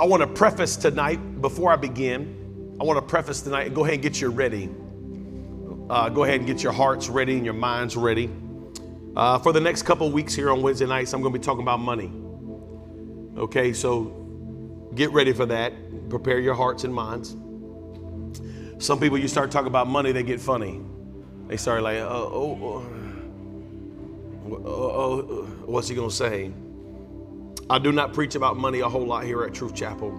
I want to preface tonight before I begin. I want to preface tonight. Go ahead and get your ready. Uh, go ahead and get your hearts ready and your minds ready. Uh, for the next couple weeks here on Wednesday nights, I'm going to be talking about money. Okay, so get ready for that. Prepare your hearts and minds. Some people, you start talking about money, they get funny. They start like, oh, oh, oh, oh what's he going to say? I do not preach about money a whole lot here at Truth Chapel.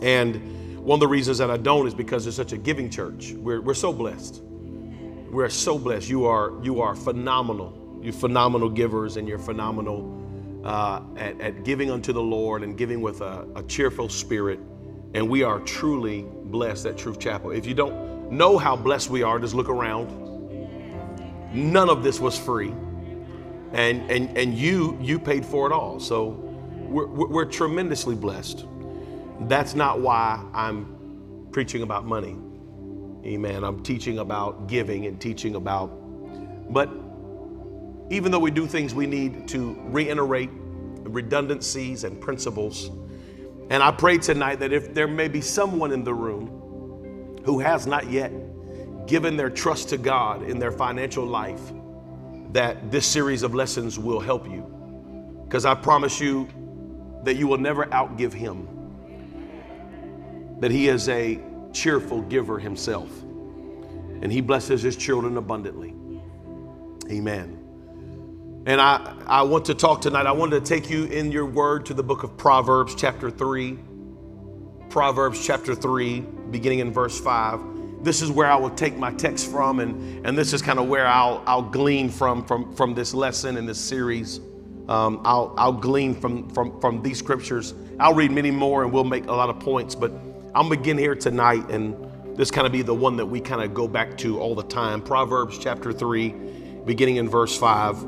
And one of the reasons that I don't is because it's such a giving church. We're, we're so blessed. We're so blessed. You are, you are phenomenal. You're phenomenal givers and you're phenomenal uh, at, at, giving unto the Lord and giving with a, a cheerful spirit. And we are truly blessed at Truth Chapel. If you don't know how blessed we are, just look around. None of this was free and and and you you paid for it all so we're, we're tremendously blessed. That's not why i'm preaching about money. Amen. I'm teaching about giving and teaching about but even though we do things we need to reiterate redundancies and principles and i pray tonight that if there may be someone in the room who has not yet given their trust to god in their financial life that this series of lessons will help you. Because I promise you that you will never outgive him, that he is a cheerful giver himself, and he blesses his children abundantly. Amen. And I, I want to talk tonight, I wanted to take you in your word to the book of Proverbs, chapter 3. Proverbs, chapter 3, beginning in verse 5 this is where I will take my text from, and, and this is kind of where I'll, I'll glean from, from, from this lesson and this series. Um, I'll, I'll glean from, from, from these scriptures. I'll read many more and we'll make a lot of points, but I'll begin here tonight, and this kind of be the one that we kind of go back to all the time. Proverbs chapter 3, beginning in verse 5.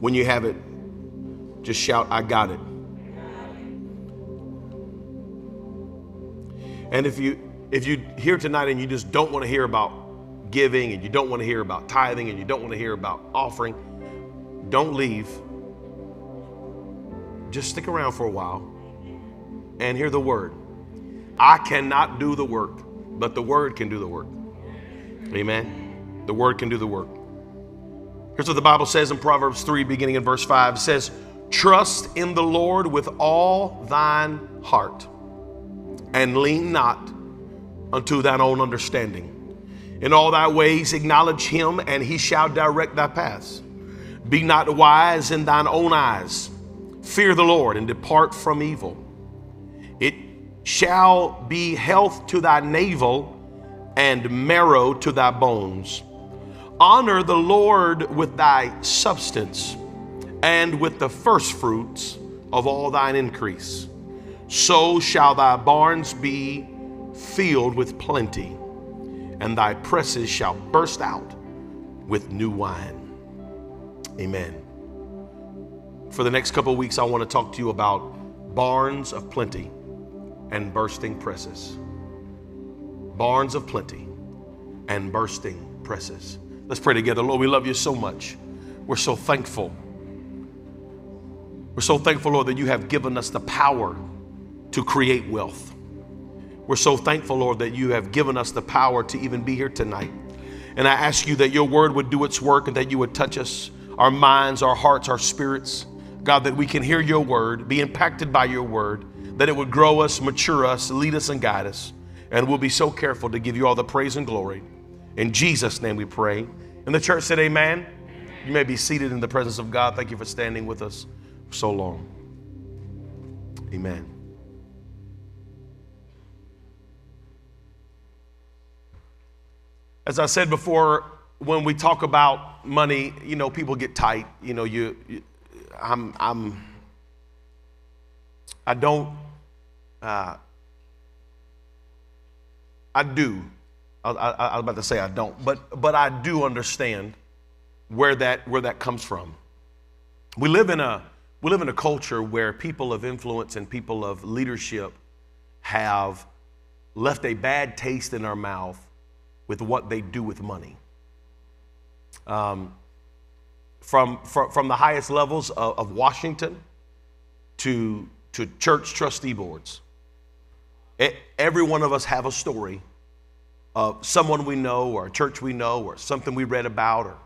When you have it, just shout, I got it. And if you if you're here tonight and you just don't want to hear about giving and you don't want to hear about tithing and you don't want to hear about offering, don't leave. Just stick around for a while and hear the word. I cannot do the work, but the word can do the work. Amen. The word can do the work. Here's what the Bible says in Proverbs 3, beginning in verse 5. It says, Trust in the Lord with all thine heart, and lean not unto thine own understanding. In all thy ways acknowledge him, and he shall direct thy paths. Be not wise in thine own eyes. Fear the Lord and depart from evil. It shall be health to thy navel and marrow to thy bones. Honor the Lord with thy substance and with the firstfruits of all thine increase. So shall thy barns be filled with plenty, and thy presses shall burst out with new wine. Amen. For the next couple weeks, I want to talk to you about barns of plenty and bursting presses. Barns of plenty and bursting presses. Let's pray together. Lord, we love you so much. We're so thankful. We're so thankful, Lord, that you have given us the power to create wealth. We're so thankful, Lord, that you have given us the power to even be here tonight. And I ask you that your word would do its work and that you would touch us, our minds, our hearts, our spirits. God, that we can hear your word, be impacted by your word, that it would grow us, mature us, lead us, and guide us. And we'll be so careful to give you all the praise and glory. In Jesus' name we pray. And the church said, Amen. You may be seated in the presence of God. Thank you for standing with us so long. Amen. As I said before, when we talk about money, you know, people get tight. You know, you, you I'm, I'm, I don't, uh, I do. I, I, I was about to say I don't, but but I do understand where that where that comes from. We live in a we live in a culture where people of influence and people of leadership have left a bad taste in our mouth with what they do with money. Um, from, from, from the highest levels of, of Washington to, to church trustee boards. It, every one of us have a story of someone we know or a church we know or something we read about or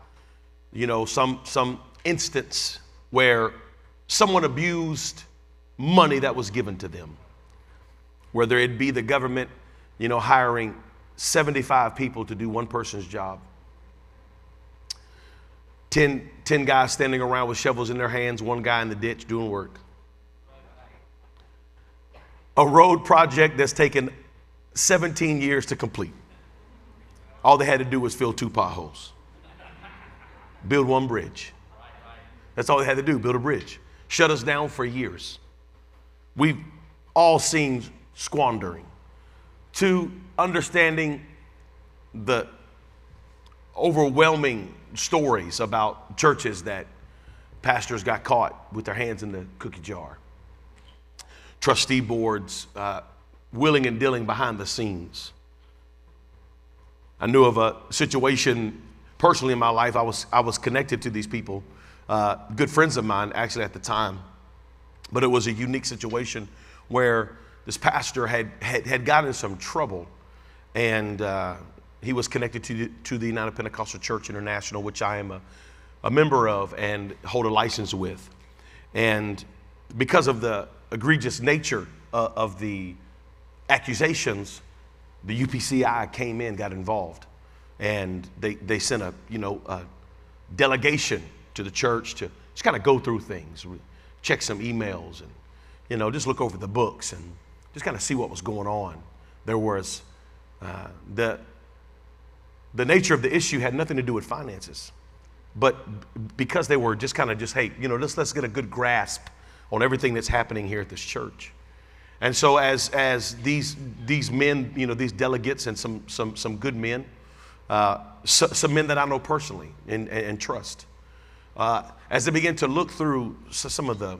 you know some some instance where someone abused money that was given to them whether it be the government you know hiring 75 people to do one person's job 10, 10 guys standing around with shovels in their hands, one guy in the ditch doing work. A road project that's taken 17 years to complete. All they had to do was fill two potholes, build one bridge. That's all they had to do, build a bridge. Shut us down for years. We've all seen squandering. To understanding the overwhelming stories about churches that pastors got caught with their hands in the cookie jar, trustee boards uh, willing and dealing behind the scenes. I knew of a situation personally in my life. I was, I was connected to these people, uh, good friends of mine actually at the time, but it was a unique situation where this pastor had, had, had gotten in some trouble and uh, he was connected to, to the United Pentecostal Church International, which I am a, a member of and hold a license with. And because of the egregious nature uh, of the accusations, the UPCI came in, got involved, and they, they sent a, you know, a delegation to the church to just kind of go through things, check some emails, and, you know, just look over the books and just kind of see what was going on. There was uh, the the nature of the issue had nothing to do with finances. But because they were just kind of just, hey, you know, let's, let's get a good grasp on everything that's happening here at this church. And so as, as these, these men, you know, these delegates and some, some, some good men, uh, so, some men that I know personally and, and, and trust, uh, as they begin to look through some of the,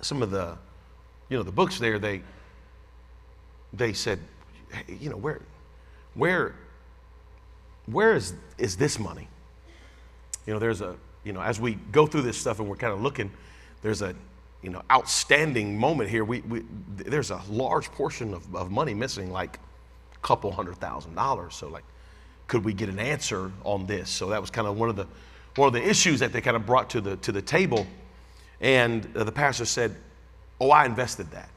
some of the, you know, the books there, they, they said, hey, you know, where, where, where is, is this money? You know, there's a, you know, as we go through this stuff and we're kind of looking, there's a, you know, outstanding moment here. We, we there's a large portion of, of money missing, like a couple hundred thousand dollars. So like, could we get an answer on this? So that was kind of one of the, one of the issues that they kind of brought to the, to the table. And uh, the pastor said, oh, I invested that.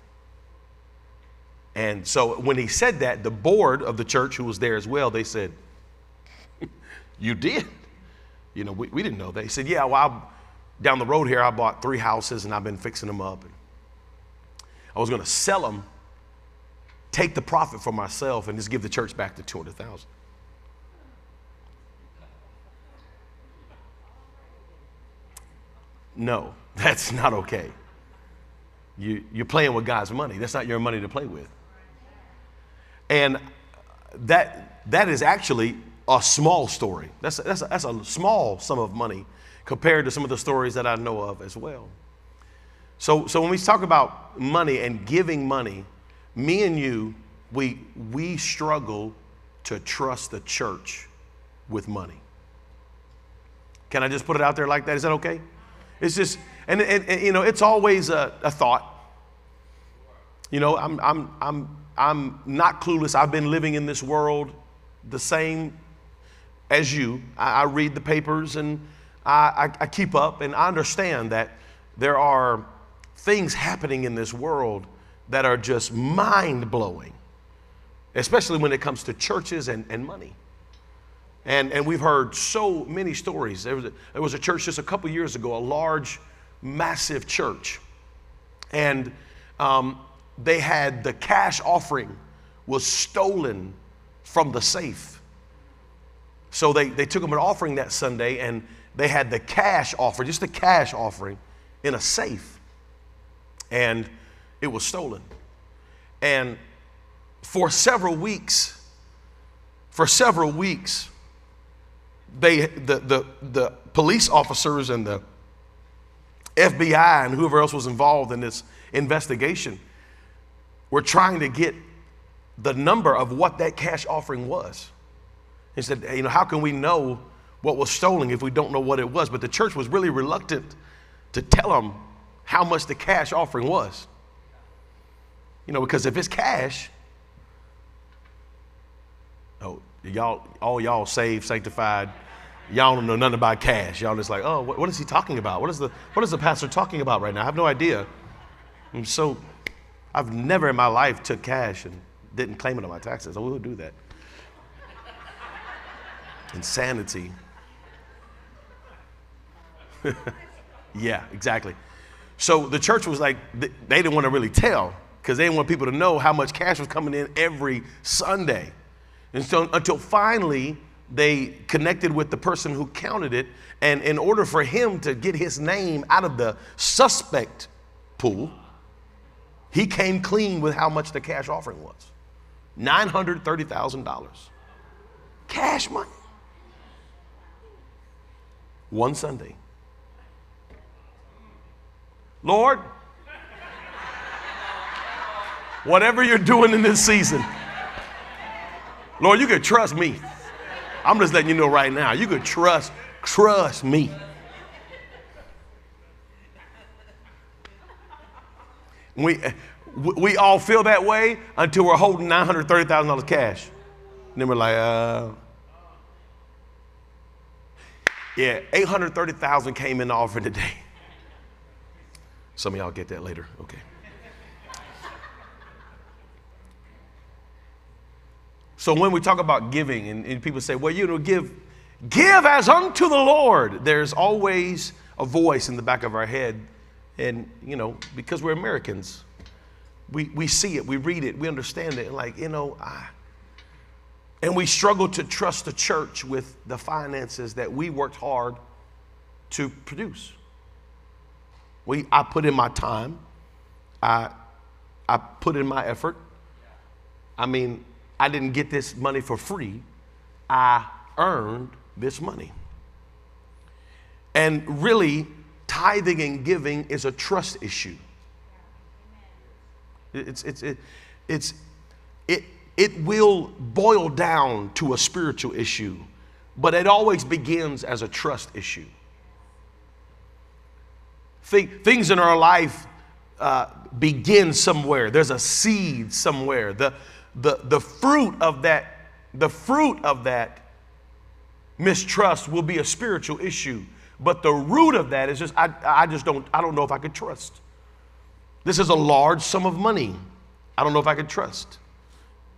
And so when he said that, the board of the church, who was there as well, they said, you did. You know, we, we didn't know that. He said, Yeah, well, I, down the road here, I bought three houses and I've been fixing them up. And I was going to sell them, take the profit for myself, and just give the church back the 200000 No, that's not okay. You, you're playing with God's money. That's not your money to play with. And that, that is actually a small story. That's, that's, a, that's a small sum of money compared to some of the stories that I know of as well. So, so when we talk about money and giving money, me and you, we, we struggle to trust the church with money. Can I just put it out there like that? Is that okay? It's just, and, and, and you know, it's always a, a thought. You know, I'm, I'm, I'm, I'm not clueless. I've been living in this world the same as you. I, I read the papers and I, I, I keep up, and I understand that there are things happening in this world that are just mind blowing, especially when it comes to churches and, and money. And, and we've heard so many stories. There was, a, there was a church just a couple years ago, a large, massive church. And um, they had the cash offering was stolen from the safe. So they, they took them an offering that Sunday and they had the cash offering, just the cash offering, in a safe. And it was stolen. And for several weeks, for several weeks, they the the the police officers and the FBI and whoever else was involved in this investigation were trying to get the number of what that cash offering was. He said, you know, how can we know what was stolen if we don't know what it was? But the church was really reluctant to tell them how much the cash offering was. You know, because if it's cash, oh, y'all, all y'all saved, sanctified, y'all don't know nothing about cash. Y'all just like, oh, what, what is he talking about? What is the what is the pastor talking about right now? I have no idea. And so I've never in my life took cash and didn't claim it on my taxes. I will do that. Insanity. yeah, exactly. So the church was like, they didn't want to really tell because they didn't want people to know how much cash was coming in every Sunday. And so until finally they connected with the person who counted it, and in order for him to get his name out of the suspect pool, he came clean with how much the cash offering was $930,000. Cash money. One Sunday. Lord, whatever you're doing in this season, Lord, you can trust me. I'm just letting you know right now, you can trust, trust me. We, we all feel that way until we're holding $930,000 cash. And then we're like, uh, yeah, 830,000 came in the offering today. Some of y'all get that later. Okay. So when we talk about giving, and, and, people say, well, you know, give, give as unto the Lord, there's always a voice in the back of our head. And, you know, because we're Americans, we, we see it, we read it, we understand it, like, you know, I, and we struggle to trust the church with the finances that we worked hard to produce. We, I put in my time, I, I put in my effort. I mean, I didn't get this money for free. I earned this money. And really, tithing and giving is a trust issue. It's, it's, it, it's, it, will boil down to a spiritual issue, but it always begins as a trust issue. things in our life uh, begin somewhere. There's a seed somewhere. The, the, the fruit of that, the fruit of that mistrust will be a spiritual issue. But the root of that is just, I, I just don't, I don't know if I could trust. This is a large sum of money. I don't know if I could trust.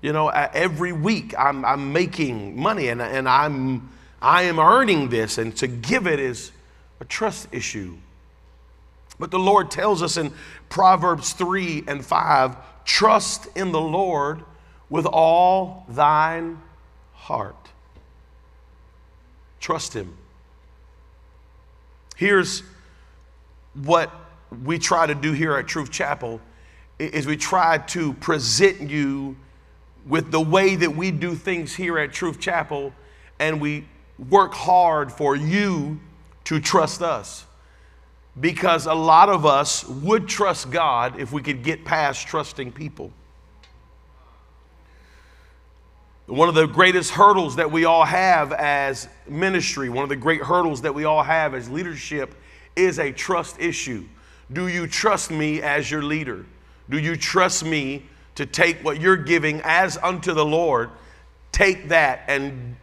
You know, every week I'm, I'm making money and, and I'm, I am earning this, and to give it is a trust issue. But the Lord tells us in Proverbs 3 and 5 trust in the Lord with all thine heart. Trust Him. Here's what we try to do here at Truth Chapel is we try to present you with the way that we do things here at Truth Chapel and we work hard for you to trust us because a lot of us would trust God if we could get past trusting people. One of the greatest hurdles that we all have as ministry, one of the great hurdles that we all have as leadership is a trust issue. Do you trust me as your leader? Do you trust me to take what you're giving as unto the Lord, take that and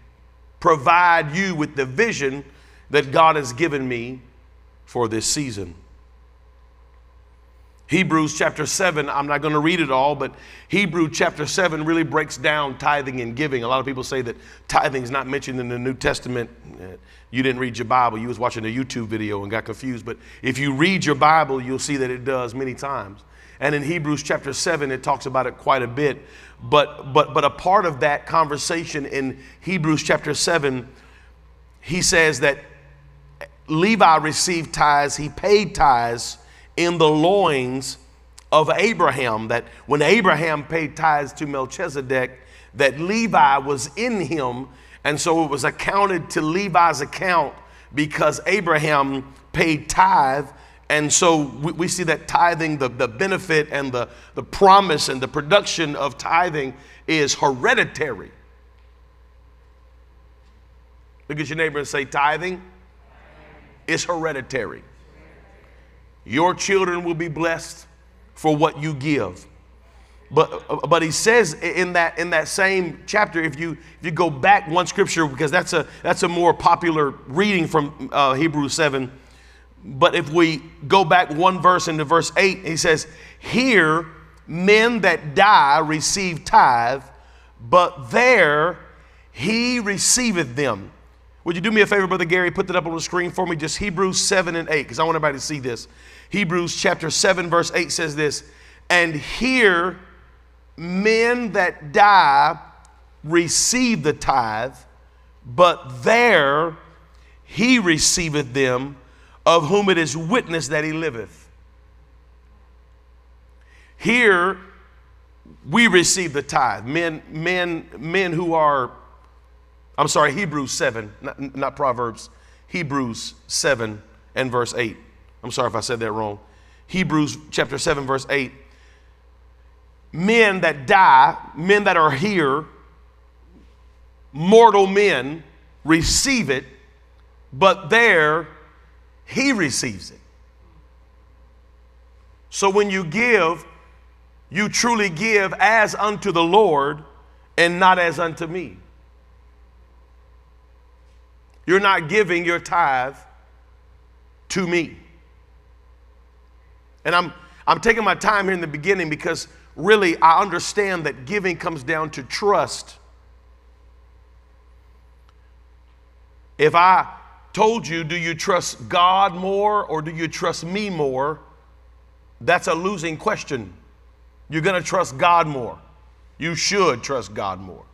provide you with the vision that God has given me for this season? Hebrews chapter 7, I'm not going to read it all, but Hebrew chapter 7 really breaks down tithing and giving. A lot of people say that tithing is not mentioned in the New Testament. Eh, you didn't read your Bible, you was watching a YouTube video and got confused. But if you read your Bible, you'll see that it does many times. And in Hebrews chapter 7, it talks about it quite a bit. But, but, but a part of that conversation in Hebrews chapter 7, he says that Levi received tithes, he paid tithes in the loins of Abraham that when Abraham paid tithes to Melchizedek, that Levi was in him, and so it was accounted to Levi's account because Abraham paid tithe. And so we, we see that tithing, the, the benefit and the, the promise and the production of tithing is hereditary. Look at your neighbor and say, tithing is hereditary. Your children will be blessed for what you give. But, but he says in that, in that same chapter, if you, if you go back one scripture, because that's a, that's a more popular reading from uh, Hebrews 7. But if we go back one verse into verse 8, he says, Here men that die receive tithe, but there he receiveth them. Would you do me a favor, Brother Gary? Put that up on the screen for me, just Hebrews 7 and 8, because I want everybody to see this. Hebrews chapter 7, verse 8 says this, And here men that die receive the tithe, but there he receiveth them of whom it is witness that he liveth. Here we receive the tithe. Men, men, men who are, I'm sorry, Hebrews 7, not, not Proverbs, Hebrews 7 and verse 8. I'm sorry if I said that wrong. Hebrews chapter 7, verse 8 men that die, men that are here, mortal men receive it, but there he receives it. So when you give, you truly give as unto the Lord and not as unto me. You're not giving your tithe to me. And I'm, I'm taking my time here in the beginning because really, I understand that giving comes down to trust. If I told you, do you trust God more or do you trust me more? That's a losing question. You're going to trust God more. You should trust God more.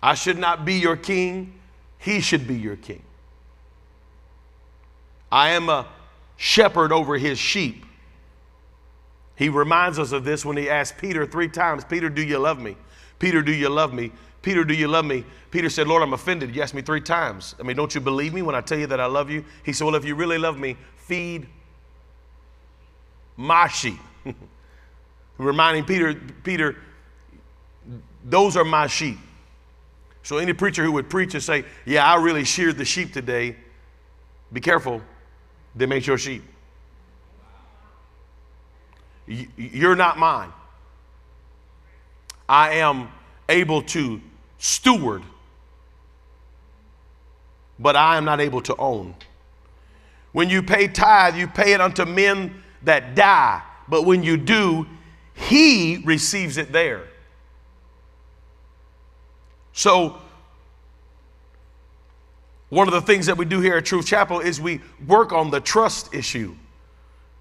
I should not be your king, He should be your king. I am a shepherd over His sheep. He reminds us of this when he asked Peter three times, Peter, do you love me? Peter, do you love me? Peter, do you love me? Peter said, Lord, I'm offended. You asked me three times. I mean, don't you believe me when I tell you that I love you? He said, Well, if you really love me, feed my sheep. Reminding Peter, Peter, those are my sheep. So any preacher who would preach and say, Yeah, I really sheared the sheep today, be careful, they make your sheep. You're not mine. I am able to steward, but I am not able to own. When you pay tithe, you pay it unto men that die, but when you do, he receives it there. So, one of the things that we do here at Truth Chapel is we work on the trust issue.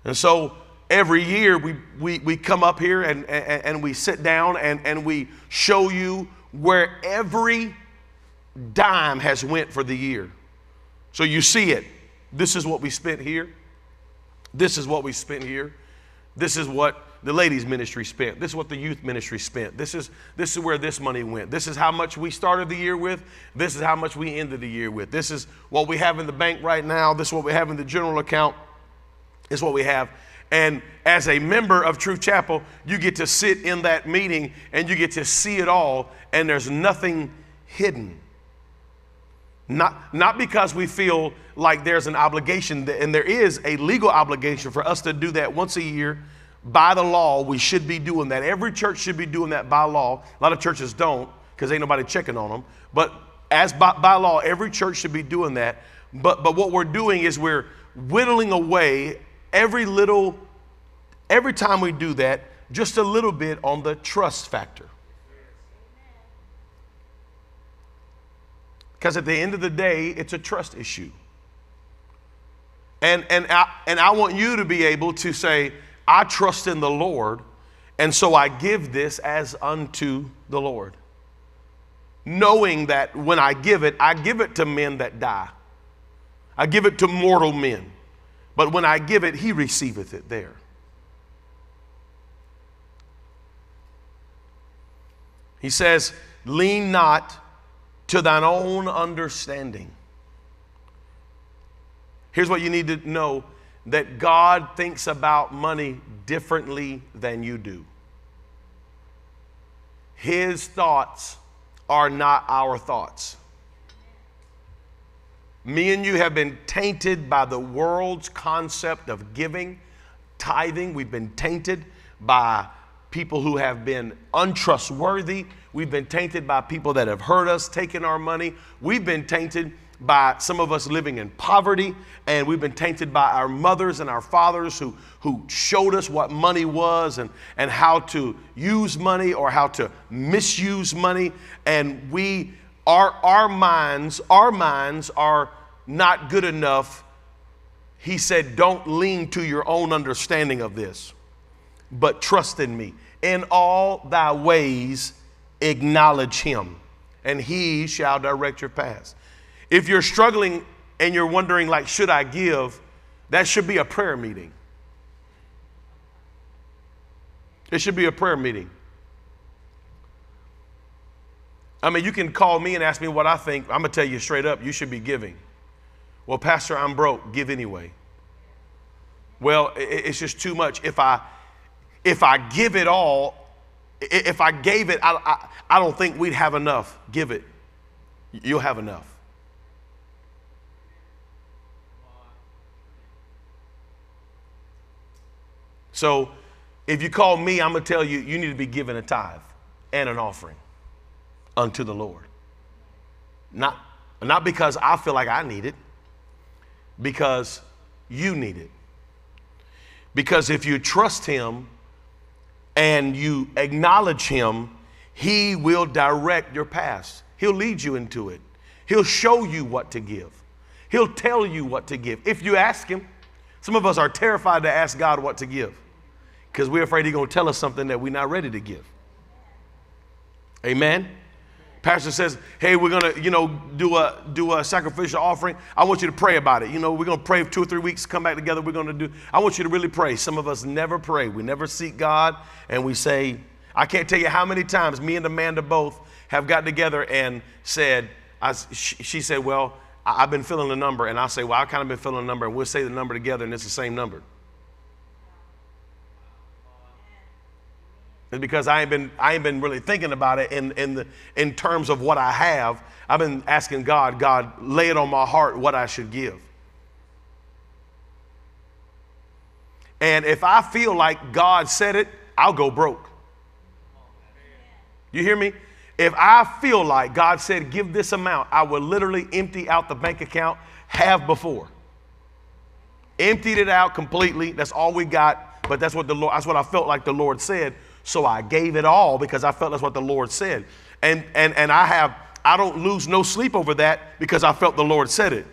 And so, every year we, we, we come up here and, and, and we sit down and, and we show you where every dime has went for the year. So you see it. This is what we spent here. This is what we spent here. This is what the ladies ministry spent. This is what the youth ministry spent. This is this is where this money went. This is how much we started the year with. This is how much we ended the year with. This is what we have in the bank right now. This is what we have in the general account. This is what we have and as a member of Truth Chapel, you get to sit in that meeting and you get to see it all, and there's nothing hidden. Not, not because we feel like there's an obligation, and there is a legal obligation for us to do that once a year. By the law, we should be doing that. Every church should be doing that by law. A lot of churches don't because ain't nobody checking on them. But as by, by law, every church should be doing that. But, but what we're doing is we're whittling away every little, every time we do that, just a little bit on the trust factor. Because at the end of the day, it's a trust issue. And, and, I, and I want you to be able to say, I trust in the Lord, and so I give this as unto the Lord. Knowing that when I give it, I give it to men that die, I give it to mortal men. But when I give it, he receiveth it there. He says, Lean not to thine own understanding. Here's what you need to know that God thinks about money differently than you do. His thoughts are not our thoughts. Me and you have been tainted by the world's concept of giving, tithing. We've been tainted by people who have been untrustworthy. We've been tainted by people that have hurt us, taken our money. We've been tainted by some of us living in poverty, and we've been tainted by our mothers and our fathers who, who showed us what money was and, and how to use money or how to misuse money. And we, our, our minds, our minds are not good enough. He said, Don't lean to your own understanding of this, but trust in me. In all thy ways, acknowledge him, and he shall direct your paths. If you're struggling and you're wondering, like, should I give? That should be a prayer meeting. It should be a prayer meeting. I mean, you can call me and ask me what I think. I'm going to tell you straight up, you should be giving. Well, Pastor, I'm broke. Give anyway. Well, it's just too much. If I, if I give it all, if I gave it, I, I, I don't think we'd have enough. Give it. You'll have enough. So if you call me, I'm going to tell you, you need to be giving a tithe and an offering unto the Lord. Not, not because I feel like I need it, because you need it. Because if you trust Him and you acknowledge Him, He will direct your path. He'll lead you into it. He'll show you what to give. He'll tell you what to give. If you ask Him, some of us are terrified to ask God what to give because we're afraid He's going to tell us something that we're not ready to give. Amen. Pastor says, "Hey, we're gonna, you know, do a do a sacrificial offering. I want you to pray about it. You know, we're gonna pray for two or three weeks. Come back together. We're gonna do. I want you to really pray. Some of us never pray. We never seek God, and we say, I can't tell you how many times me and Amanda both have got together and said, I, she, she said, well, I've been filling a number, and I say, well, I kind of been filling a number, and we'll say the number together, and it's the same number. Because I ain't been I ain't been really thinking about it in in the in terms of what I have. I've been asking God, God, lay it on my heart what I should give. And if I feel like God said it, I'll go broke. You hear me? If I feel like God said, give this amount, I will literally empty out the bank account, have before. Emptied it out completely. That's all we got. But that's what the Lord, that's what I felt like the Lord said. So I gave it all because I felt that's what the Lord said. And, and, and I have, I don't lose no sleep over that because I felt the Lord said it.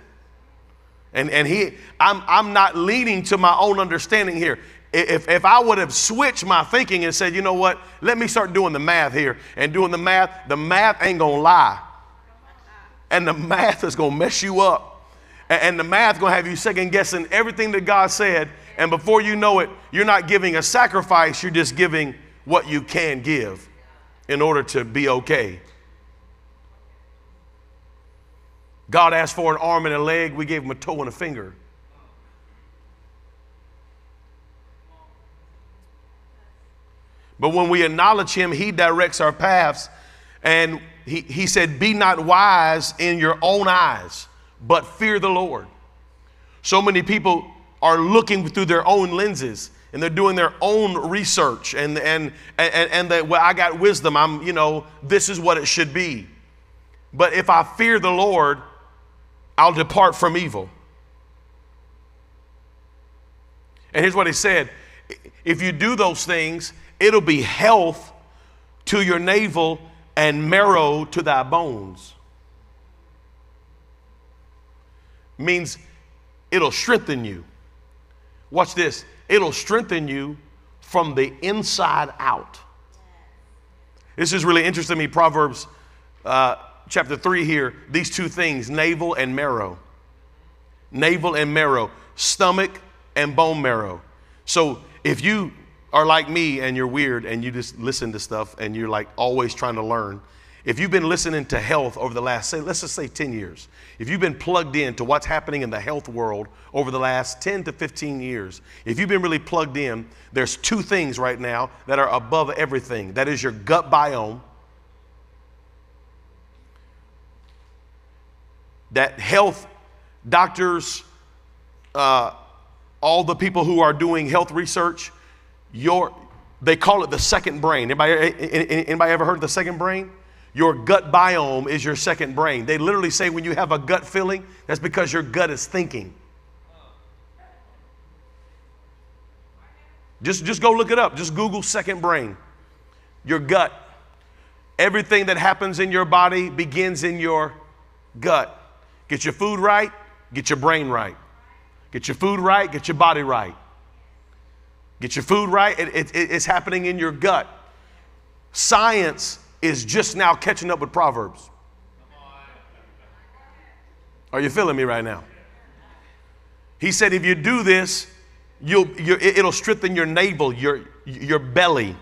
And, and he, I'm, I'm not leaning to my own understanding here. If, if I would have switched my thinking and said, you know what, let me start doing the math here and doing the math, the math ain't gonna lie. And the math is gonna mess you up. And, and the math gonna have you second guessing everything that God said. And before you know it, you're not giving a sacrifice, you're just giving what you can give in order to be okay. God asked for an arm and a leg, we gave him a toe and a finger. But when we acknowledge him, he directs our paths. And he, he said, Be not wise in your own eyes, but fear the Lord. So many people are looking through their own lenses and they're doing their own research and and and, and that well i got wisdom. I'm you know this is what it should be. But if i fear the lord i'll depart from evil. And here's what he said. If you do those things it'll be health to your navel and marrow to thy bones. Means it'll strengthen you. Watch this it'll strengthen you from the inside out. This is really interesting to me. Proverbs uh, chapter 3 here, these two things, navel and marrow. Navel and marrow, stomach and bone marrow. So if you are like me and you're weird and you just listen to stuff and you're like always trying to learn, if you've been listening to health over the last, say, let's just say 10 years, if you've been plugged in to what's happening in the health world over the last 10 to 15 years, if you've been really plugged in, there's two things right now that are above everything. That is your gut biome. That health doctors, uh, all the people who are doing health research, your, they call it the second brain. Anybody, anybody ever heard of the second brain? Your gut biome is your second brain. They literally say when you have a gut feeling, that's because your gut is thinking. Just, just go look it up. Just Google second brain. Your gut. Everything that happens in your body begins in your gut. Get your food right, get your brain right. Get your food right, get your body right. Get your food right, it, it, it's happening in your gut. Science is just now catching up with Proverbs. Are you feeling me right now? He said, if you do this, you'll, it'll strengthen your navel, your, your belly.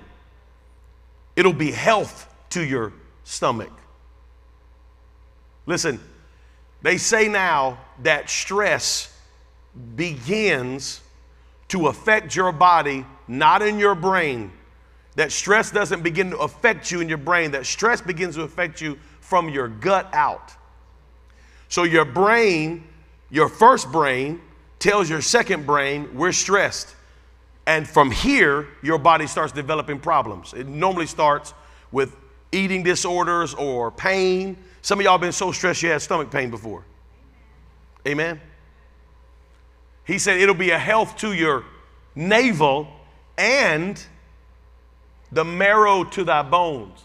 It'll be health to your stomach. Listen, they say now that stress begins to affect your body, not in your brain. That stress doesn't begin to affect you in your brain, that stress begins to affect you from your gut out. So your brain, your first brain, tells your second brain, we're stressed. And from here, your body starts developing problems. It normally starts with eating disorders or pain. Some of y'all been so stressed you had stomach pain before. Amen. He said it'll be a health to your navel and the marrow to thy bones.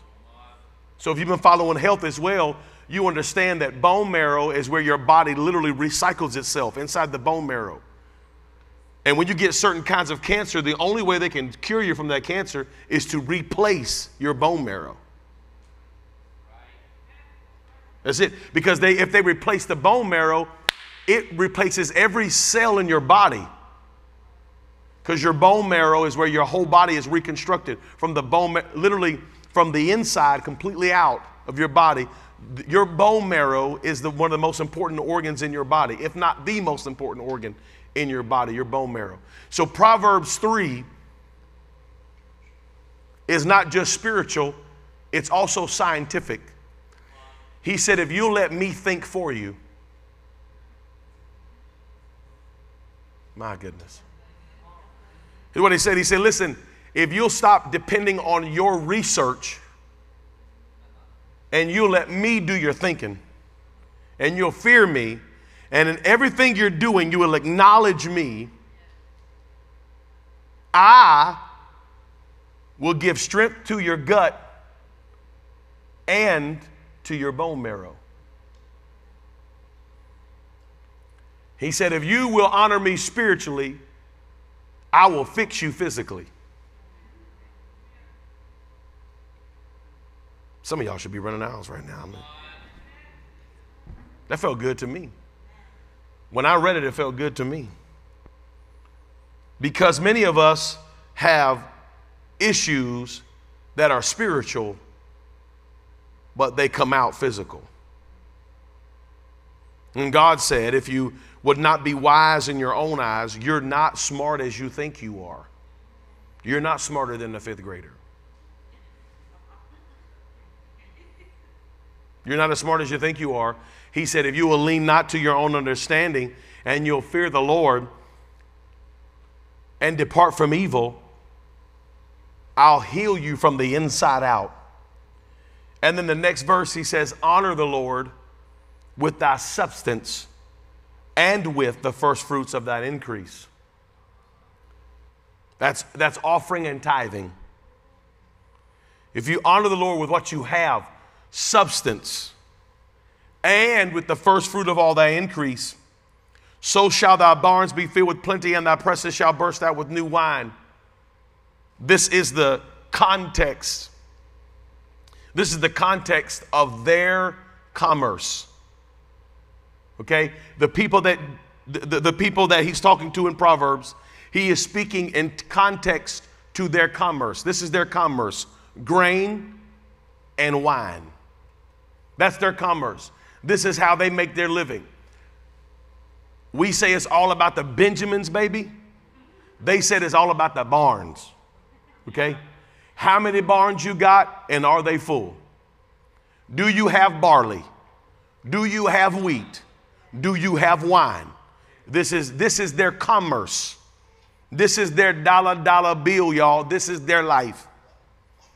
So if you've been following health as well, you understand that bone marrow is where your body literally recycles itself inside the bone marrow. And when you get certain kinds of cancer, the only way they can cure you from that cancer is to replace your bone marrow. That's it. Because they, if they replace the bone marrow, it replaces every cell in your body. Because your bone marrow is where your whole body is reconstructed from the bone, literally from the inside, completely out of your body. Your bone marrow is the, one of the most important organs in your body, if not the most important organ in your body, your bone marrow. So Proverbs 3 is not just spiritual, it's also scientific. He said, If you'll let me think for you, my goodness. Here's what he said He said, Listen, if you'll stop depending on your research and you'll let me do your thinking and you'll fear me, and in everything you're doing, you will acknowledge me, I will give strength to your gut and to your bone marrow. He said, If you will honor me spiritually, I will fix you physically. Some of y'all should be running aisles right now. That felt good to me. When I read it, it felt good to me. Because many of us have issues that are spiritual but they come out physical. And God said, if you would not be wise in your own eyes, you're not smart as you think you are. You're not smarter than the fifth grader. You're not as smart as you think you are. He said, if you will lean not to your own understanding and you'll fear the Lord and depart from evil, I'll heal you from the inside out. And then the next verse, he says, Honor the Lord with thy substance and with the first fruits of that increase. That's, that's offering and tithing. If you honor the Lord with what you have, substance, and with the first fruit of all thy increase, so shall thy barns be filled with plenty, and thy presses shall burst out with new wine. This is the context this is the context of their commerce. Okay? The people that the, the people that he's talking to in Proverbs, he is speaking in context to their commerce. This is their commerce grain and wine. That's their commerce. This is how they make their living. We say it's all about the Benjamins, baby. They said it's all about the barns. Okay? How many barns you got and are they full? Do you have barley? Do you have wheat? Do you have wine? This is this is their commerce. This is their dollar dollar bill, y'all. This is their life.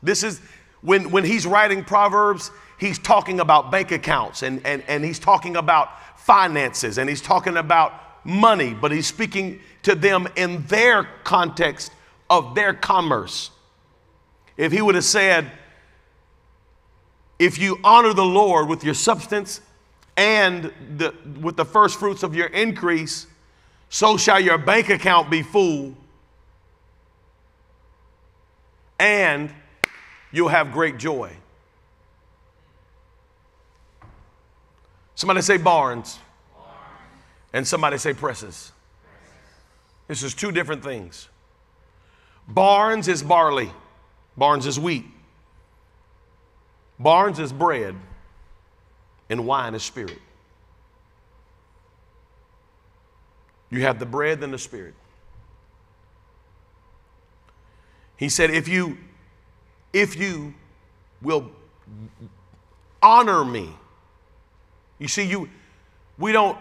This is when when he's writing Proverbs, he's talking about bank accounts and, and, and he's talking about finances and he's talking about money, but he's speaking to them in their context of their commerce. If he would have said, if you honor the Lord with your substance and the, with the first fruits of your increase, so shall your bank account be full, and you'll have great joy. Somebody say barns, and somebody say presses. This is two different things. Barns is barley, barns is wheat. Barns is bread, and wine is spirit. You have the bread and the spirit. He said, if you, if you will honor me, you see, you we don't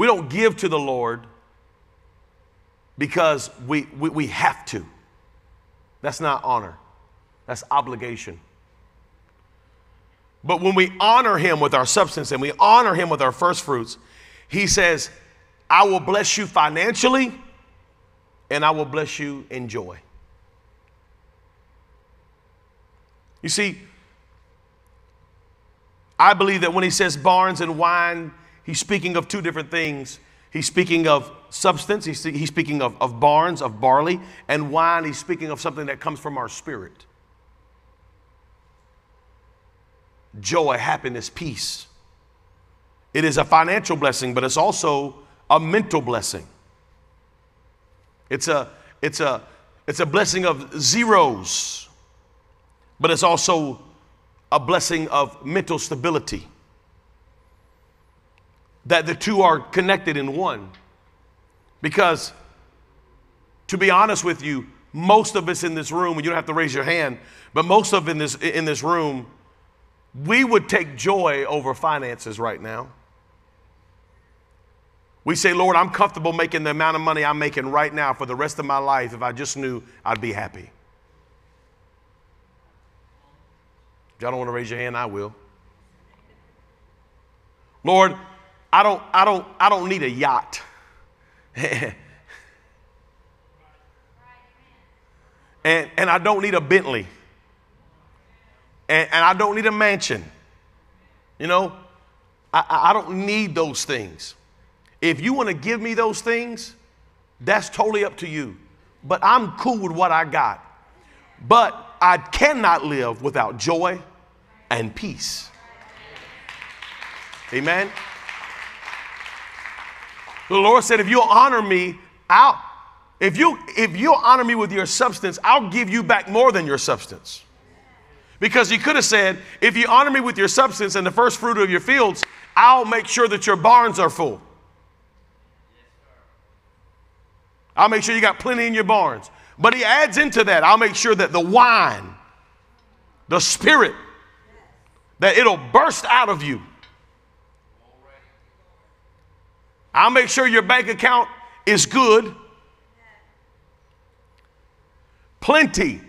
we don't give to the Lord because we, we, we have to. That's not honor. That's obligation. But when we honor him with our substance and we honor him with our first fruits, he says, I will bless you financially and I will bless you in joy. You see, I believe that when he says barns and wine, he's speaking of two different things. He's speaking of substance, he's, he's speaking of, of barns, of barley, and wine, he's speaking of something that comes from our spirit. Joy, happiness, peace. It is a financial blessing, but it's also a mental blessing. It's a, it's a, it's a blessing of zeros, but it's also a blessing of mental stability. That the two are connected in one. Because, to be honest with you, most of us in this room, and you don't have to raise your hand, but most of in this in this room we would take joy over finances right now. We say, Lord, I'm comfortable making the amount of money I'm making right now for the rest of my life if I just knew I'd be happy. If y'all don't want to raise your hand, I will. Lord, I don't, I don't, I don't need a yacht. and, and I don't need a Bentley and, and I don't need a mansion. You know, I, I don't need those things. If you want to give me those things, that's totally up to you. But I'm cool with what I got. But I cannot live without joy and peace. Amen. The Lord said, if you'll honor me, I'll if you if you'll honor me with your substance, I'll give you back more than your substance. Because he could have said, If you honor me with your substance and the first fruit of your fields, I'll make sure that your barns are full. I'll make sure you got plenty in your barns. But he adds into that, I'll make sure that the wine, the spirit, that it'll burst out of you. I'll make sure your bank account is good. Plenty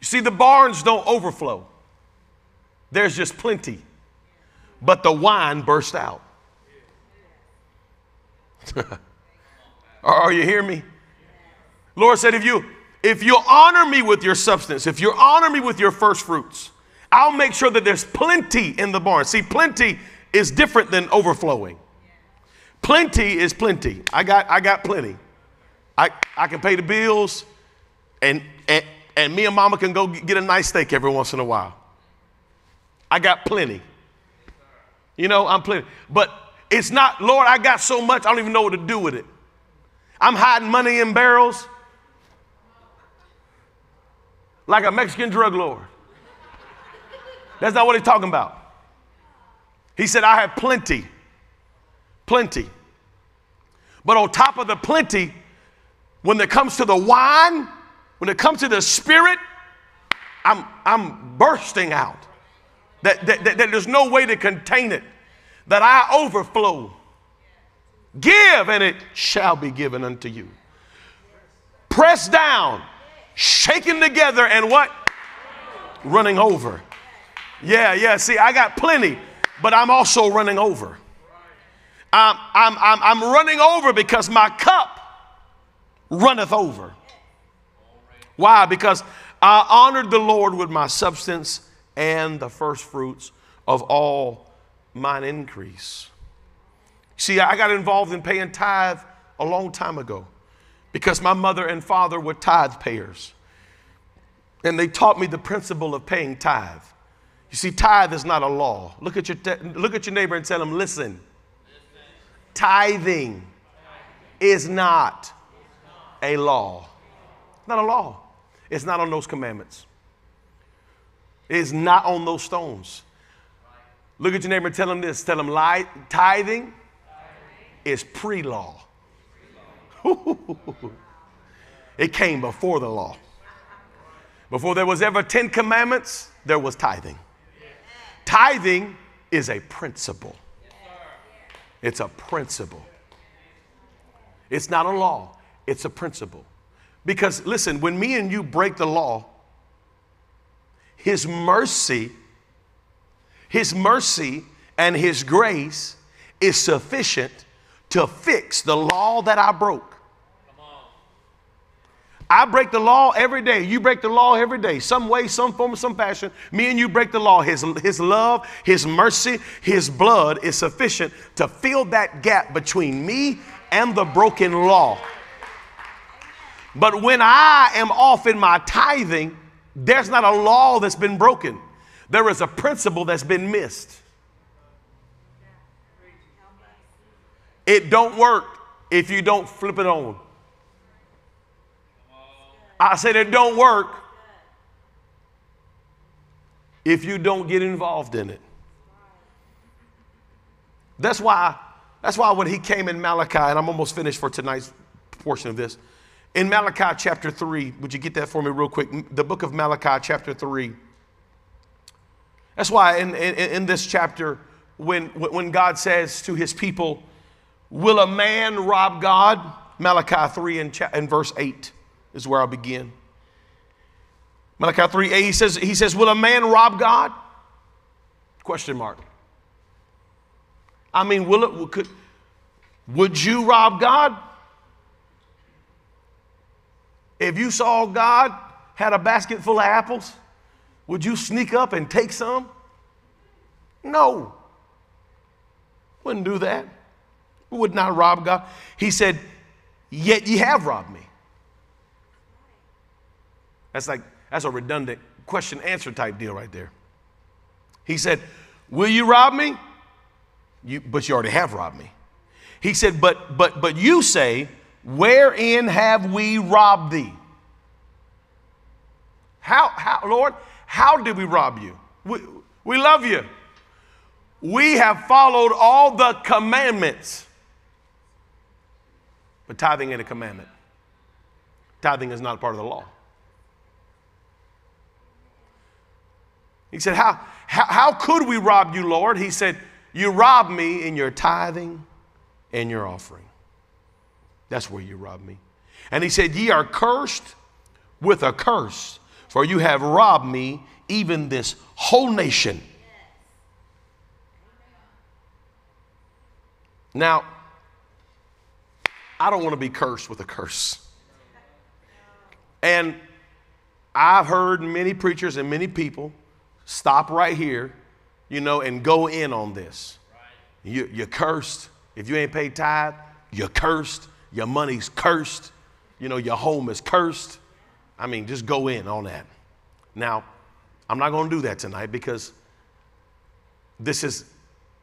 you see, the barns don't overflow, there's just plenty. But the wine burst out. Are you hearing me? Lord said, if you if you honor me with your substance, if you honor me with your first fruits, I'll make sure that there's plenty in the barn. See, plenty is different than overflowing. Plenty is plenty. I got I got plenty. I, I can pay the bills and, and and me and mama can go get a nice steak every once in a while. I got plenty. You know, I'm plenty. But it's not, Lord, I got so much, I don't even know what to do with it. I'm hiding money in barrels like a Mexican drug lord. That's not what he's talking about. He said, I have plenty, plenty. But on top of the plenty, when it comes to the wine, when it comes to the spirit, I'm, I'm bursting out. That, that, that, that there's no way to contain it. That I overflow. Give, and it shall be given unto you. Pressed down, shaken together, and what? Running over. Yeah, yeah. See, I got plenty, but I'm also running over. I'm, I'm, I'm, I'm running over because my cup runneth over. Why? Because I honored the Lord with my substance and the first fruits of all mine increase. See, I got involved in paying tithe a long time ago because my mother and father were tithe payers. And they taught me the principle of paying tithe. You see, tithe is not a law. Look at your, look at your neighbor and tell him, listen, tithing is not a law. Not a law. It's not on those commandments. It's not on those stones. Look at your neighbor and tell him this. Tell him tithing is pre law. it came before the law. Before there was ever 10 commandments, there was tithing. Tithing is a principle. It's a principle. It's not a law, it's a principle. Because listen, when me and you break the law, His mercy, His mercy and His grace is sufficient to fix the law that I broke. I break the law every day. You break the law every day. Some way, some form, some fashion. Me and you break the law. His, his love, His mercy, His blood is sufficient to fill that gap between me and the broken law. But when I am off in my tithing, there's not a law that's been broken. There is a principle that's been missed. It don't work if you don't flip it on. I said it don't work if you don't get involved in it. That's why, that's why when he came in Malachi, and I'm almost finished for tonight's portion of this. In Malachi chapter 3, would you get that for me real quick? The book of Malachi chapter 3. That's why in, in, in this chapter, when, when God says to his people, Will a man rob God? Malachi 3 and, and verse 8 is where I'll begin. Malachi 3a, he says, he says, Will a man rob God? Question mark. I mean, will it, could, would you rob God? If you saw God had a basket full of apples, would you sneak up and take some? No. Wouldn't do that. Would not rob God. He said, Yet ye have robbed me. That's like, that's a redundant question answer type deal right there. He said, Will you rob me? You, but you already have robbed me. He said, But but but you say, Wherein have we robbed thee? How, how Lord, how did we rob you? We, we love you. We have followed all the commandments. But tithing ain't a commandment. Tithing is not a part of the law. He said, How, how, how could we rob you, Lord? He said, You rob me in your tithing and your offering. That's where you robbed me. And he said, Ye are cursed with a curse, for you have robbed me, even this whole nation. Now, I don't want to be cursed with a curse. And I've heard many preachers and many people stop right here, you know, and go in on this. You, you're cursed. If you ain't paid tithe, you're cursed. Your money's cursed. You know, your home is cursed. I mean, just go in on that. Now, I'm not going to do that tonight because this is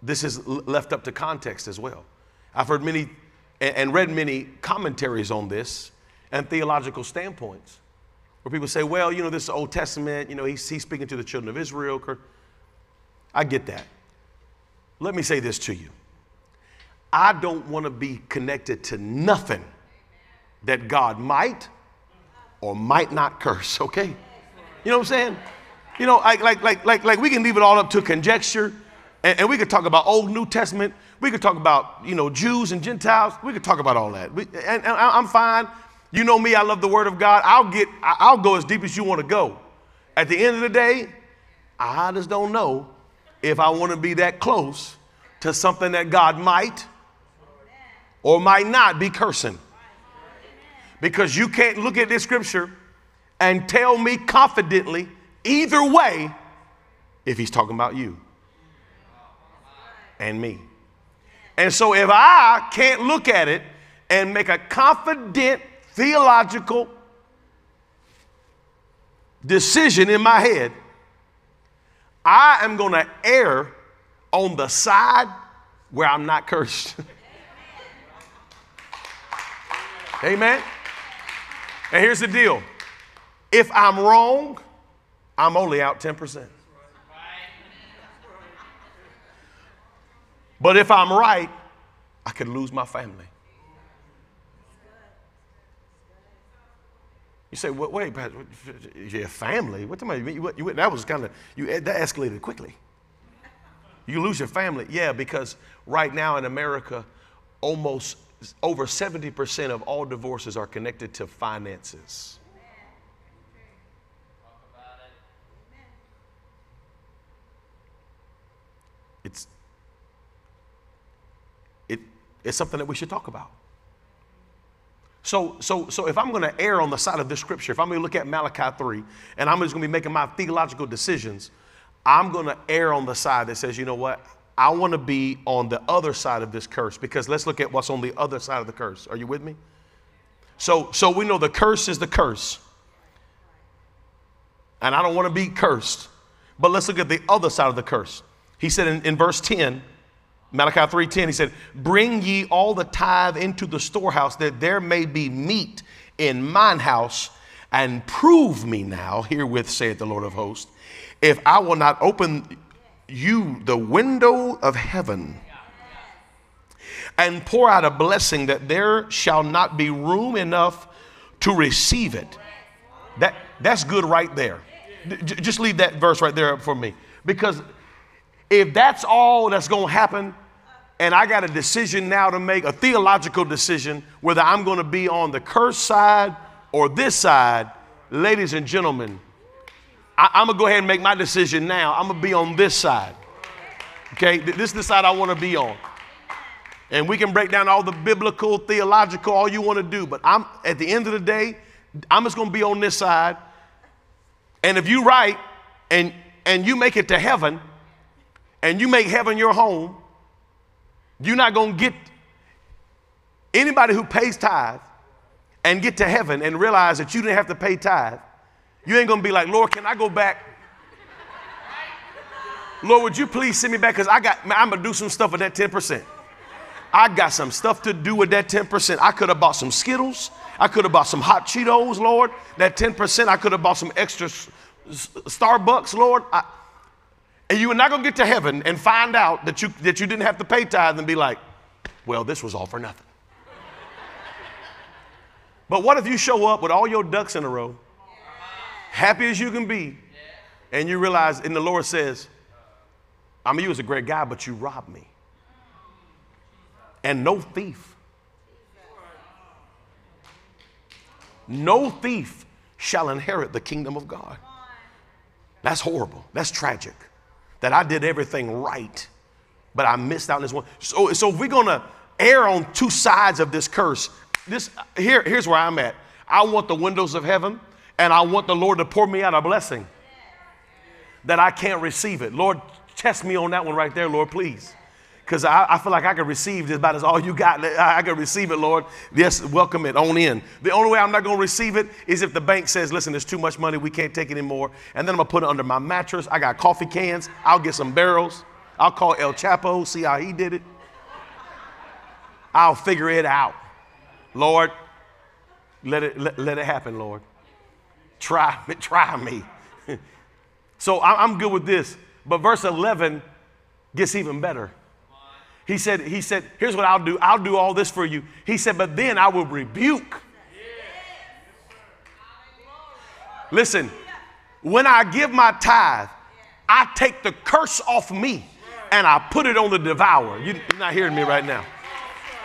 this is left up to context as well. I've heard many and, read many commentaries on this and theological standpoints where people say, well, you know, this Old Testament, you know, he's, he's speaking to the children of Israel. I get that. Let me say this to you I don't want to be connected to nothing that God might or might not curse, okay? You know what I'm saying? You know, like, like, like, like, like we can leave it all up to conjecture and, and we could talk about Old New Testament. We could talk about, you know, Jews and Gentiles. We could talk about all that. We, and, and I'm fine. You know me, I love the Word of God. I'll get, I'll go as deep as you want to go. At the end of the day, I just don't know if I want to be that close to something that God might or might not be cursing. Because you can't look at this scripture and tell me confidently either way if he's talking about you and me. And so if I can't look at it and make a confident theological decision in my head, I am going to err on the side where I'm not cursed. Amen. And here's the deal if I'm wrong, I'm only out 10%. But if I'm right, I could lose my family. You say, well, wait, your family? What, do you, you, that was kind of, you, that escalated quickly. You lose your family. Yeah, because right now in America, almost over 70% of all divorces are connected to finances. It's, it, it's something that we should talk about. So, so, so if I'm going to err on the side of this scripture, if I'm going to look at Malachi 3 and I'm just going to be making my theological decisions, I'm going to err on the side that says, you know what? I want to be on the other side of this curse because let's look at what's on the other side of the curse. Are you with me? So, so we know the curse is the curse. And I don't want to be cursed. But let's look at the other side of the curse. He said in, in verse 10, Malachi 3:10, he said, Bring ye all the tithe into the storehouse, that there may be meat in mine house, and prove me now, herewith saith the Lord of hosts, if I will not open you the window of heaven and pour out a blessing that there shall not be room enough to receive it. That, that's good right there. J- just leave that verse right there for me. Because if that's all that's going to happen, and I got a decision now to make, a theological decision, whether I'm going to be on the curse side or this side, ladies and gentlemen, I, am going to go ahead and make my decision now. I'm going to be on this side. Okay? This is the side I want to be on. And we can break down all the biblical, theological, all you want to do. But I'm at the end of the day, I'm just going to be on this side. And if you right and and you make it to heaven, and you make heaven your home, you're not going to get anybody who pays tithe and get to heaven and realize that you didn't have to pay tithe. You ain't going to be like, Lord, can I go back? Lord, would you please send me back? Because I got, I'm going to do some stuff with that 10%. I got some stuff to do with that 10%. I could have bought some Skittles. I could have bought some hot Cheetos, Lord. That 10%, I could have bought some extra Starbucks, Lord. I, and you are not going to get to heaven and find out that you, that you didn't have to pay tithe and be like, well, this was all for nothing. but what if you show up with all your ducks in a row, happy as you can be, and you realize, and the Lord says, I mean, you was a great guy, but you robbed me. And no thief. No thief shall inherit the kingdom of God. That's horrible. That's tragic that I did everything right, but I missed out on this one. So, so if we're gonna err on two sides of this curse, this here, here's where I'm at. I want the windows of heaven, and I want the Lord to pour me out a blessing that I can't receive it. Lord, test me on that one right there, Lord, please. Because I, I, feel like I can receive just about as all you got. I, I can receive it, Lord. Yes, welcome it on in. The only way I'm not going to receive it is if the bank says, listen, there's too much money. We can't take it anymore. And then I'm going to put it under my mattress. I got coffee cans. I'll get some barrels. I'll call El Chapo, see how he did it. I'll figure it out. Lord, let it, let, let it happen, Lord. Try, try me. so I'm good with this. But verse 11 gets even better. He said, he said, here's what I'll do. I'll do all this for you. He said, but then I will rebuke. Listen, when I give my tithe, I take the curse off me and I put it on the devourer. You're not hearing me right now.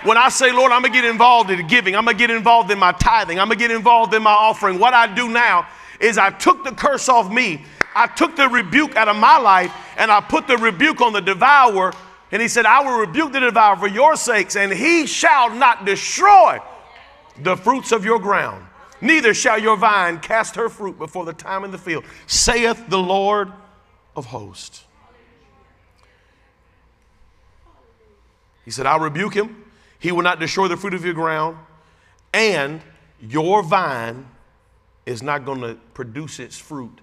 When I say, Lord, I'm gonna get involved in giving, I'm gonna get involved in my tithing, I'm gonna get involved in my offering, what I do now is I took the curse off me, I took the rebuke out of my life, and I put the rebuke on the devourer. And he said, I will rebuke the devourer for your sakes, and he shall not destroy the fruits of your ground. Neither shall your vine cast her fruit before the time in the field, saith the Lord of hosts. He said, I'll rebuke him. He will not destroy the fruit of your ground, and your vine is not going to produce its fruit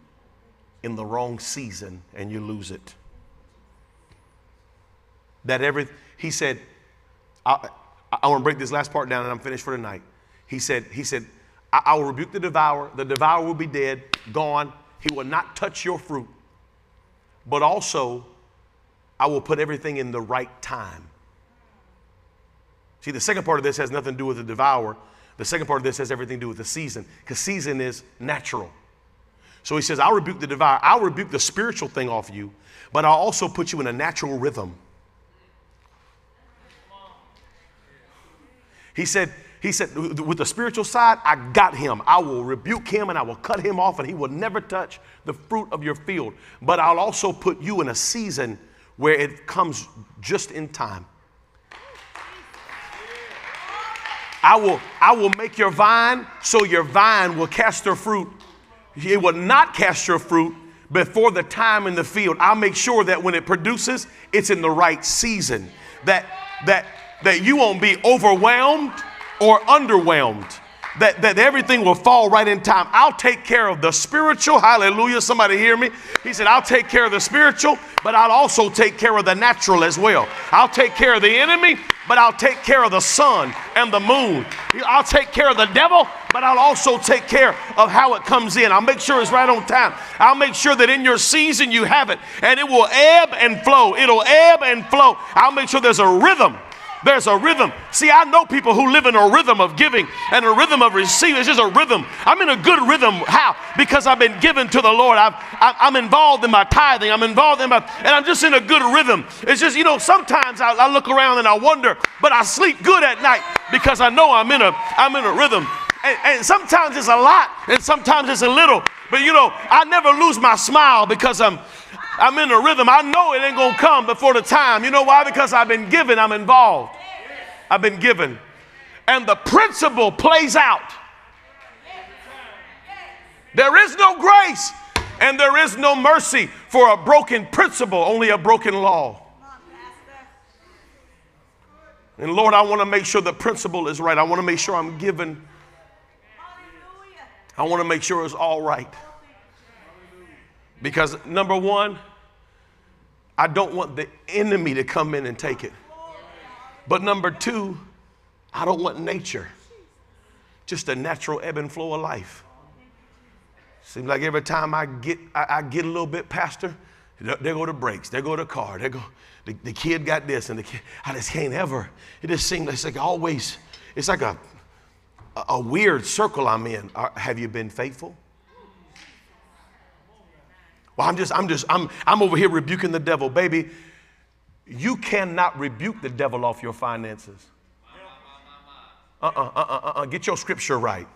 in the wrong season and you lose it. That every, he said, I, I want to break this last part down and I'm finished for tonight. He said, he said, I, I will rebuke the devourer. The devourer will be dead, gone. He will not touch your fruit. But also, I will put everything in the right time. See, the second part of this has nothing to do with the devourer. The second part of this has everything to do with the season, because season is natural. So he says, I'll rebuke the devourer. I'll rebuke the spiritual thing off you, but I'll also put you in a natural rhythm. He said, he said, with the spiritual side, I got him. I will rebuke him and I will cut him off, and he will never touch the fruit of your field. But I'll also put you in a season where it comes just in time. I will, I will make your vine so your vine will cast her fruit. It will not cast your fruit before the time in the field. I'll make sure that when it produces, it's in the right season. That that that you won't be overwhelmed or underwhelmed. That, that everything will fall right in time. I'll take care of the spiritual. Hallelujah. Somebody hear me? He said, I'll take care of the spiritual, but I'll also take care of the natural as well. I'll take care of the enemy, but I'll take care of the sun and the moon. I'll take care of the devil, but I'll also take care of how it comes in. I'll make sure it's right on time. I'll make sure that in your season you have it and it will ebb and flow. It'll ebb and flow. I'll make sure there's a rhythm there's a rhythm. See, I know people who live in a rhythm of giving and a rhythm of receiving. It's just a rhythm. I'm in a good rhythm. How? Because I've been given to the Lord. i am involved in my tithing. I'm involved in my, and I'm just in a good rhythm. It's just, you know, sometimes I, I look around and I wonder, but I sleep good at night because I know I'm in a, I'm in a rhythm. And, and sometimes it's a lot and sometimes it's a little. But you know, I never lose my smile because I'm I'm in a rhythm. I know it ain't to come before the time. You know why? Because I've been given, I'm involved. I've been given. And the principle plays out. There is no grace and there is no mercy for a broken principle, only a broken law. And Lord, I want to make sure the principle is right. I want to make sure I'm given. I want to make sure it's all right. Because number one, I don't want the enemy to come in and take it. But number two, I don't want nature, just a natural ebb and flow of life. Seems like every time I get, I, I get a little bit pastor, there go the brakes, there go the car, there go, the, the kid got this, and the kid, I just can't ever. It just seems it's like always, it's like a, a weird circle I'm in. Uh, have you been faithful? Well, I'm just, I'm just, I'm, I'm over here rebuking the devil. Baby, you cannot rebuke the devil off your finances. Uh uh-uh, uh, uh uh, uh, Get your scripture right.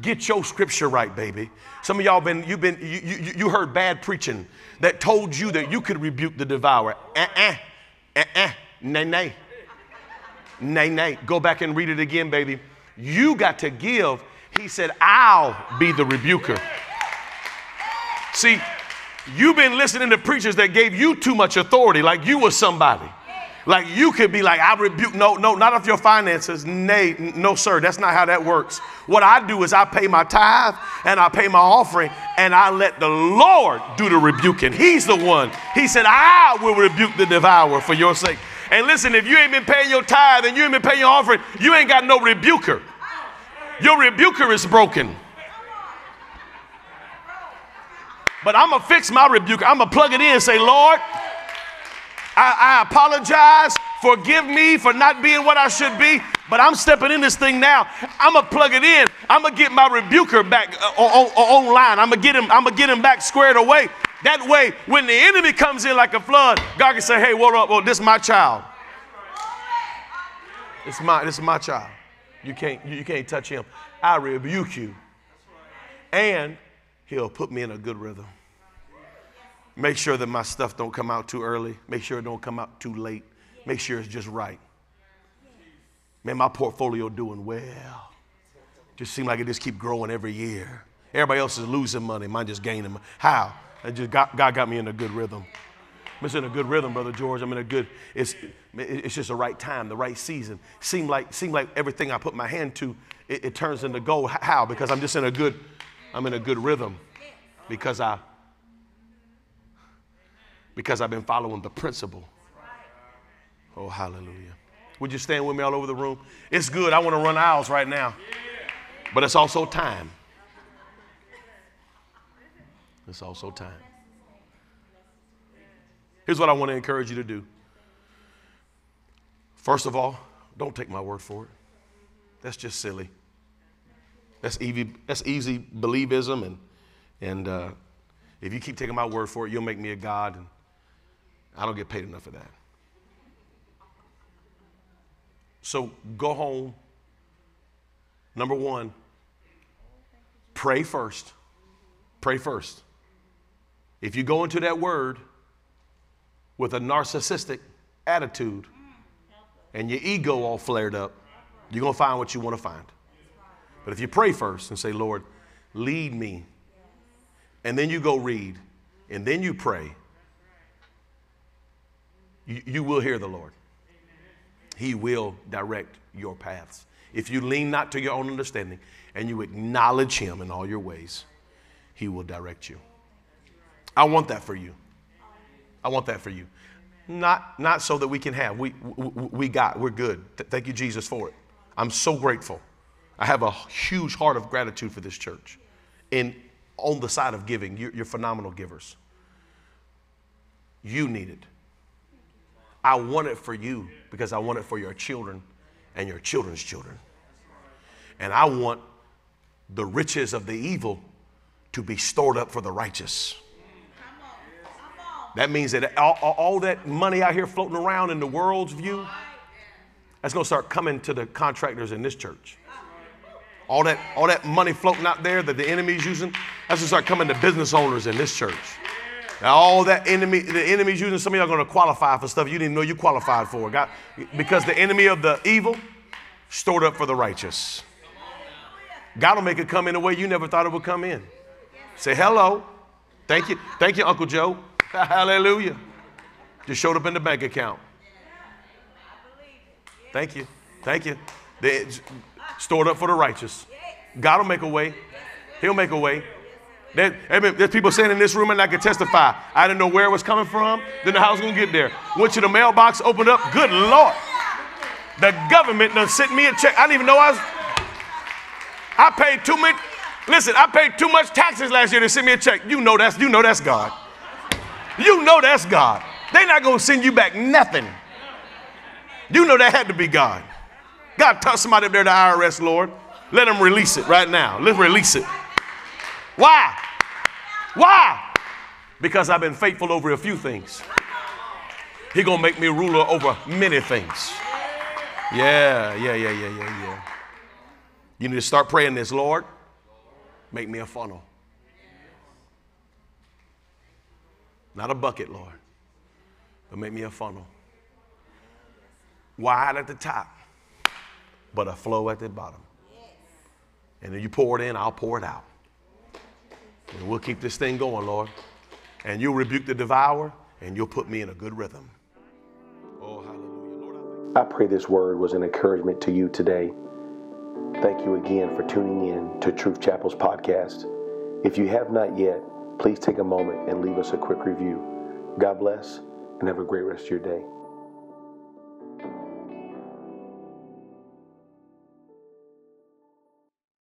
Get your scripture right, baby. Some of y'all been, you've been, you, you, you heard bad preaching that told you that you could rebuke the devourer. Uh uh, uh uh, nay, nay. Nay, nay. Go back and read it again, baby. You got to give. He said, I'll be the rebuker. See, You've been listening to preachers that gave you too much authority, like you were somebody. Like you could be like, I rebuke, no, no, not of your finances. Nay, no, sir, that's not how that works. What I do is I pay my tithe and I pay my offering and I let the Lord do the rebuking. He's the one. He said, I will rebuke the devourer for your sake. And listen, if you ain't been paying your tithe and you ain't been paying your offering, you ain't got no rebuker. Your rebuker is broken. But I'm going to fix my rebuker. I'm going to plug it in and say, Lord, I, I apologize. Forgive me for not being what I should be. But I'm stepping in this thing now. I'm gonna plug it in. I'm gonna get my rebuker back uh, on, on, online. I'm gonna get him. I'm gonna get him back squared away. That way, when the enemy comes in like a flood, God can say, "Hey, what up? Well, this is my child. It's my this is my child. You can't you can't touch him. I rebuke you, and He'll put me in a good rhythm. Make sure that my stuff don't come out too early. Make sure it don't come out too late. Make sure it's just right. Man, my portfolio doing well. Just seem like it just keep growing every year. Everybody else is losing money. Mine just gaining. How? I just got, God got me in a good rhythm. I'm in a good rhythm, brother George. I'm in a good. It's it's just the right time, the right season. Seem like seem like everything I put my hand to, it, it turns into gold. How? Because I'm just in a good. I'm in a good rhythm. Because I. Because I've been following the principle. Oh, hallelujah. Would you stand with me all over the room? It's good. I want to run aisles right now. But it's also time. It's also time. Here's what I want to encourage you to do. First of all, don't take my word for it. That's just silly. That's easy, that's easy believism. And, and uh, if you keep taking my word for it, you'll make me a God. And I don't get paid enough for that. So go home. Number one, pray first. Pray first. If you go into that word with a narcissistic attitude and your ego all flared up, you're going to find what you want to find. But if you pray first and say, Lord, lead me, and then you go read, and then you pray, you, you will hear the Lord. He will direct your paths. If you lean not to your own understanding and you acknowledge Him in all your ways, He will direct you. I want that for you. I want that for you. Not, not so that we can have. We, we, we got, we're good. Thank you, Jesus, for it. I'm so grateful. I have a huge heart of gratitude for this church. And on the side of giving, you're, you're phenomenal givers. You need it. I want it for you because I want it for your children and your children's children. And I want the riches of the evil to be stored up for the righteous. That means that all, all, that money out here floating around in the world's view, that's going to start coming to the contractors in this church. All that, all that money floating out there that the enemy's using, that's going to start coming to business owners in this church. Now, all that enemy, the enemy's using, some of y'all are going to qualify for stuff you didn't know you qualified for. God, because the enemy of the evil stored up for the righteous. God will make it come in a way you never thought it would come in. Say hello. Thank you. Thank you, Uncle Joe. Hallelujah. Just showed up in the bank account. Thank you. Thank you. They stored up for the righteous. God will make a way. He'll make a way. There, there's people sitting in this room and I can testify. I didn't know where it was coming from. Then the house gonna get there. Went to the mailbox, opened up. Good Lord. The government done sent me a check. I didn't even know I was. I paid too much. Listen, I paid too much taxes last year to send me a check. You know that's you know that's God. You know that's God. They're not gonna send you back nothing. You know that had to be God. God, touch somebody up there, the IRS, Lord. Let them release it right now. Let's release it. Why? Why? Because I've been faithful over a few things. He gonna make me ruler over many things. Yeah, yeah, yeah, yeah, yeah, yeah. You need to start praying this, Lord. Make me a funnel. Not a bucket, Lord, but make me a funnel. Wide at the top, but a flow at the bottom. And then you pour it in, I'll pour it out. And we'll keep this thing going, Lord. And you'll rebuke the devourer and you'll put me in a good rhythm. Oh, hallelujah. Lord, I, I pray this word was an encouragement to you today. Thank you again for tuning in to Truth Chapel's podcast. If you have not yet, please take a moment and leave us a quick review. God bless and have a great rest of your day.